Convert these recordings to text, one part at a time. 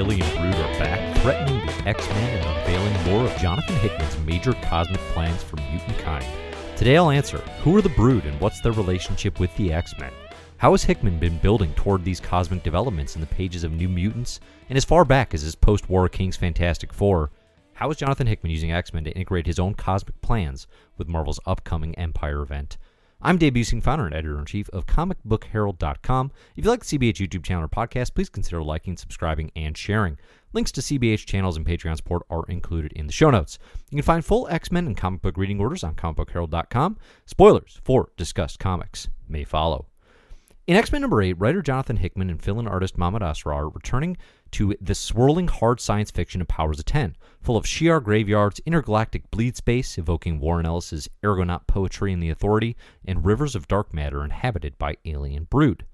alien brood are back, threatening the X-Men and unveiling more of Jonathan Hickman's major cosmic plans for mutant kind. Today I'll answer, who are the brood and what's their relationship with the X-Men? How has Hickman been building toward these cosmic developments in the pages of New Mutants and as far back as his post-War King's Fantastic Four? How is Jonathan Hickman using X-Men to integrate his own cosmic plans with Marvel's upcoming Empyre event? I'm Dave Buesing, founder and editor in chief of comicbookherald.com. If you like the CBH YouTube channel or podcast, please consider liking, subscribing, and sharing. Links to CBH channels and Patreon support are included in the show notes. You can find full X Men and comic book reading orders on comicbookherald.com. Spoilers for discussed comics may follow. In X Men number 8, writer Jonathan Hickman and fill in artist Mahmud Asrar are returning to the swirling hard science fiction of Powers of Ten, full of Shi'ar graveyards, intergalactic bleed space, evoking Warren Ellis's Ergonaut poetry and the Authority, and rivers of dark matter inhabited by alien brood.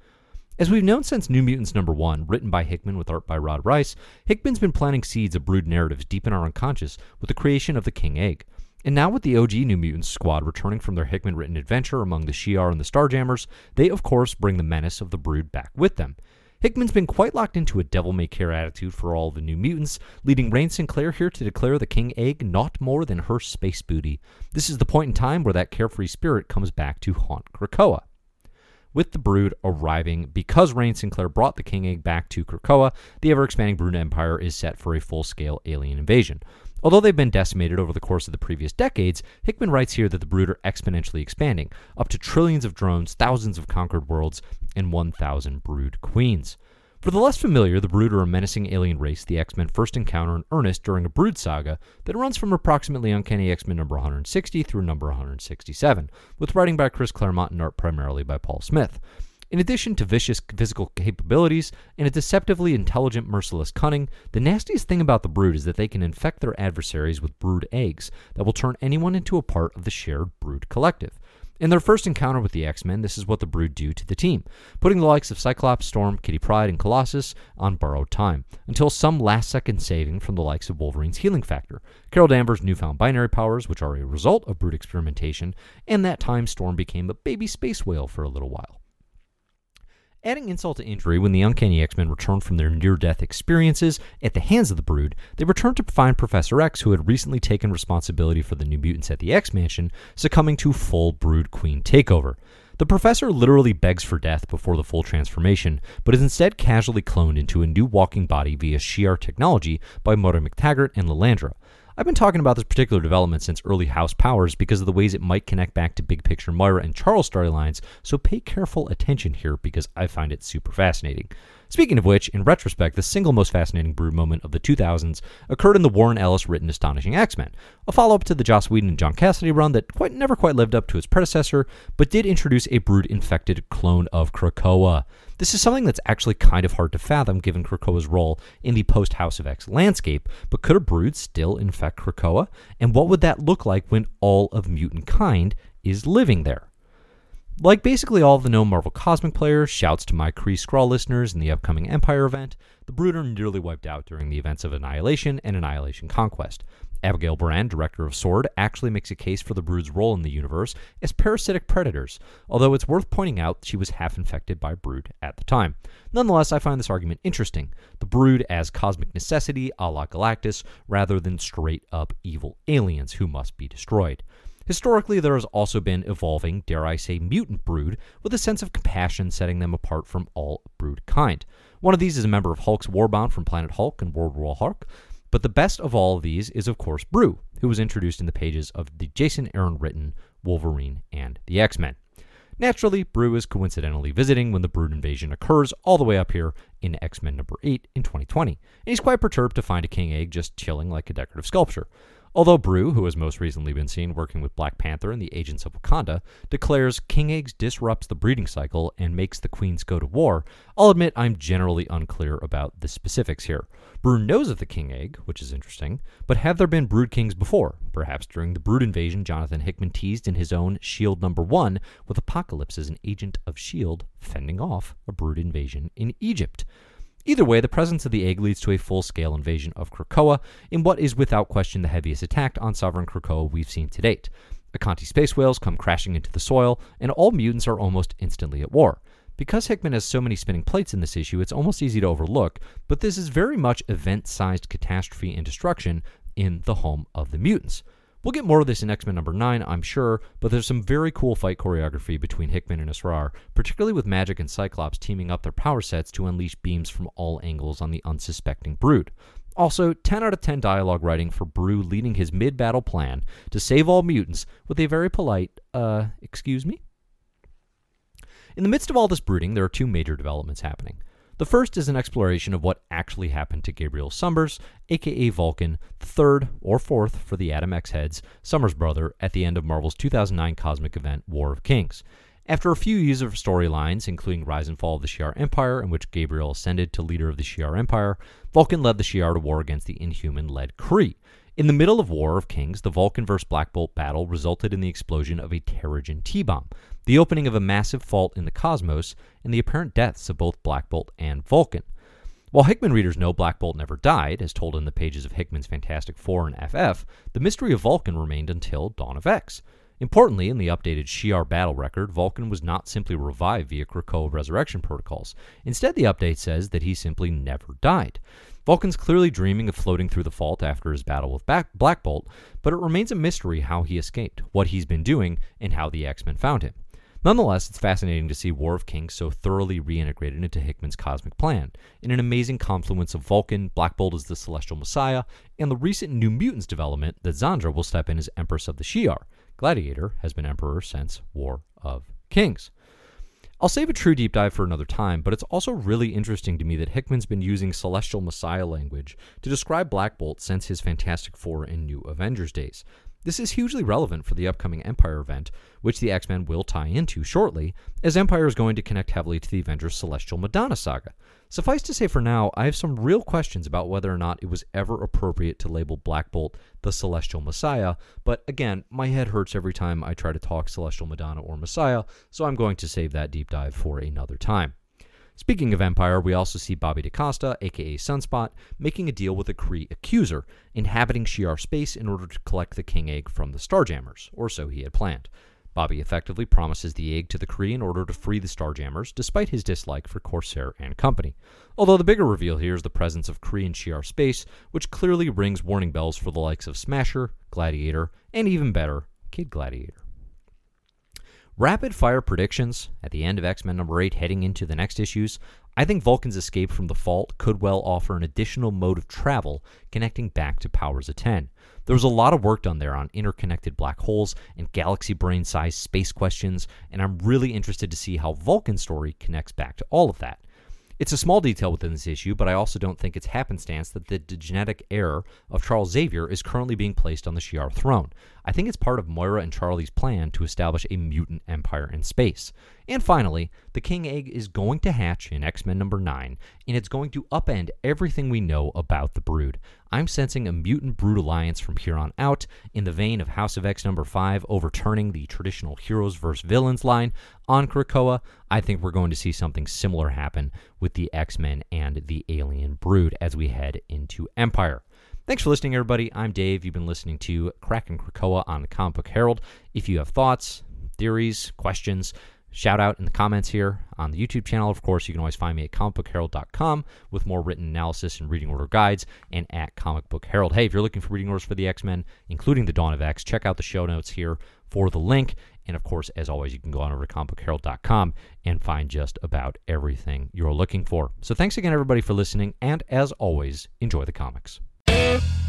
As we've known since New Mutants number 1, written by Hickman with art by Rod Reis, Hickman's been planting seeds of brood narratives deep in our unconscious with the creation of the King Egg. And now, with the OG New Mutants squad returning from their Hickman written adventure among the Shi'ar and the Starjammers, they of course bring the menace of the brood back with them. Hickman's been quite locked into a devil may care attitude for all the New Mutants, leading Rahne Sinclair here to declare the King Egg not more than her space booty. This is the point in time where that carefree spirit comes back to haunt Krakoa with the brood arriving because Rahne Sinclair brought the King Egg back to Krakoa, the ever expanding Brood Empire is set for a full scale alien invasion. Although they've been decimated over the course of the previous decades, Hickman writes here that the brood are exponentially expanding, up to trillions of drones, thousands of conquered worlds, and 1,000 brood queens. For the less familiar, the Brood are a menacing alien race the X Men first encounter in earnest during a Brood saga that runs from approximately Uncanny X Men number 160 through number 167, with writing by Chris Claremont and art primarily by Paul Smith. In addition to vicious physical capabilities and a deceptively intelligent, merciless cunning, the nastiest thing about the brood is that they can infect their adversaries with brood eggs that will turn anyone into a part of the shared brood collective. In their first encounter with the X Men, this is what the Brood do to the team, putting the likes of Cyclops, Storm, Kitty Pryde, and Colossus on borrowed time, until some last second saving from the likes of Wolverine's healing factor, Carol Danvers' newfound binary powers, which are a result of Brood experimentation, and that time Storm became a baby space whale for a little while. Adding insult to injury, when the Uncanny X Men return from their near death experiences at the hands of the Brood, they return to find Professor X, who had recently taken responsibility for the New Mutants at the X Mansion, succumbing to full Brood Queen takeover. The professor literally begs for death before the full transformation, but is instead casually cloned into a new walking body via Shi'ar technology by Moira McTaggart and Lilandra. I've been talking about this particular development since early House Powers because of the ways it might connect back to big picture Moira and Charles storylines, so pay careful attention here because I find it super fascinating. Speaking of which, in retrospect, the single most fascinating brood moment of the 2000s occurred in the Warren Ellis written Astonishing X-Men, a follow-up to the Joss Whedon and John Cassaday run that quite never quite lived up to its predecessor, but did introduce a brood-infected clone of Krakoa. This is something that's actually kind of hard to fathom given Krakoa's role in the post House of X landscape, but could a brood still infect Krakoa? And what would that look like when all of mutant kind is living there? Like basically all the known Marvel Cosmic players, shouts to my Kree Skrull listeners in the upcoming Empyre event, the Brood are nearly wiped out during the events of Annihilation and Annihilation Conquest. Abigail Brand, director of Sword, actually makes a case for the Brood's role in the universe as parasitic predators, although it's worth pointing out she was half infected by Brood at the time. Nonetheless, I find this argument interesting. The Brood as cosmic necessity a la Galactus, rather than straight up evil aliens who must be destroyed. Historically, there has also been evolving, dare I say, mutant brood with a sense of compassion setting them apart from all brood kind. One of these is a member of Hulk's Warbound from Planet Hulk and World War Hulk, but the best of all of these is, of course, Broo, who was introduced in the pages of the Jason Aaron written Wolverine and the X Men. Naturally, Broo is coincidentally visiting when the Brood invasion occurs all the way up here in X Men number 8 in 2020, and he's quite perturbed to find a king egg just chilling like a decorative sculpture. Although Broo, who has most recently been seen working with Black Panther and the Agents of Wakanda, declares King Eggs disrupts the breeding cycle and makes the queens go to war, I'll admit I'm generally unclear about the specifics here. Broo knows of the King Egg, which is interesting, but have there been Brood Kings before? Perhaps during the Brood invasion Jonathan Hickman teased in his own Shield number 1 with Apocalypse as an agent of Shield fending off a Brood invasion in Egypt. Either way, the presence of the egg leads to a full scale invasion of Krakoa in what is without question the heaviest attack on sovereign Krakoa we've seen to date. Acanti space whales come crashing into the soil, and all mutants are almost instantly at war. Because Hickman has so many spinning plates in this issue, it's almost easy to overlook, but this is very much event sized catastrophe and destruction in the home of the mutants. We'll get more of this in X Men number 9, I'm sure, but there's some very cool fight choreography between Hickman and Asrar, particularly with Magik and Cyclops teaming up their power sets to unleash beams from all angles on the unsuspecting Brute. Also, 10 out of 10 dialogue writing for Broo leading his mid battle plan to save all mutants with a very polite, uh, excuse me? In the midst of all this brooding, there are two major developments happening. The first is an exploration of what actually happened to Gabriel Summers, aka Vulcan, the third, or fourth for the Adam X heads, Summers' brother, at the end of Marvel's 2009 cosmic event War of Kings. After a few years of storylines, including Rise and Fall of the Shi'ar Empire, in which Gabriel ascended to leader of the Shi'ar Empire, Vulcan led the Shi'ar to war against the Inhuman led Kree. In the middle of War of Kings, the Vulcan vs. Black Bolt battle resulted in the explosion of a Terrigen T bomb the opening of a massive fault in the cosmos, and the apparent deaths of both Black Bolt and Vulcan. While Hickman readers know Black Bolt never died, as told in the pages of Hickman's Fantastic Four and FF, the mystery of Vulcan remained until Dawn of X. Importantly, in the updated Shi'ar battle record, Vulcan was not simply revived via Krakoa resurrection protocols. Instead, the update says that he simply never died. Vulcan's clearly dreaming of floating through the fault after his battle with Black Bolt, but it remains a mystery how he escaped, what he's been doing, and how the X Men found him. Nonetheless, it's fascinating to see War of Kings so thoroughly reintegrated into Hickman's cosmic plan, in an amazing confluence of Vulcan, Black Bolt as the Celestial Messiah, and the recent New Mutants development that Xandra will step in as Empress of the Shi'ar. Gladiator has been Emperor since War of Kings. I'll save a true deep dive for another time, but it's also really interesting to me that Hickman's been using Celestial Messiah language to describe Black Bolt since his Fantastic Four and New Avengers days. This is hugely relevant for the upcoming Empyre event, which the X Men will tie into shortly, as Empyre is going to connect heavily to the Avengers Celestial Madonna saga. Suffice to say for now, I have some real questions about whether or not it was ever appropriate to label Black Bolt the Celestial Messiah, but again, my head hurts every time I try to talk Celestial Madonna or Messiah, so I'm going to save that deep dive for another time. Speaking of Empyre, we also see Bobby DaCosta, aka Sunspot, making a deal with a Kree accuser, inhabiting Shi'ar space in order to collect the King Egg from the Starjammers, or so he had planned. Bobby effectively promises the egg to the Kree in order to free the Starjammers, despite his dislike for Corsair and company. Although the bigger reveal here is the presence of Kree in Shi'ar space, which clearly rings warning bells for the likes of Smasher, Gladiator, and even better, Kid Gladiator. Rapid fire predictions at the end of X Men number 8 heading into the next issues. I think Vulcan's escape from the fault could well offer an additional mode of travel connecting back to Powers of 10. There was a lot of work done there on interconnected black holes and galaxy brain sized space questions, and I'm really interested to see how Vulcan's story connects back to all of that. It's a small detail within this issue, but I also don't think it's happenstance that the genetic heir of Charles Xavier is currently being placed on the Shi'ar throne. I think it's part of Moira and Charlie's plan to establish a mutant empire in space. And finally, the King Egg is going to hatch in X Men number 9, and it's going to upend everything we know about the Brood. I'm sensing a mutant Brood alliance from here on out, in the vein of House of X number 5 overturning the traditional heroes versus villains line on Krakoa. I think we're going to see something similar happen with the X Men and the Alien Brood as we head into Empyre. Thanks for listening, everybody. I'm Dave. You've been listening to Kraken Krakoa on the Comic Book Herald. If you have thoughts, theories, questions, shout out in the comments here on the YouTube channel. Of course, you can always find me at comicbookherald.com with more written analysis and reading order guides and at Comic Book Herald. Hey, if you're looking for reading orders for the X Men, including the Dawn of X, check out the show notes here for the link. And of course, as always, you can go on over to comicbookherald.com and find just about everything you're looking for. So thanks again, everybody, for listening. And as always, enjoy the comics. Thank you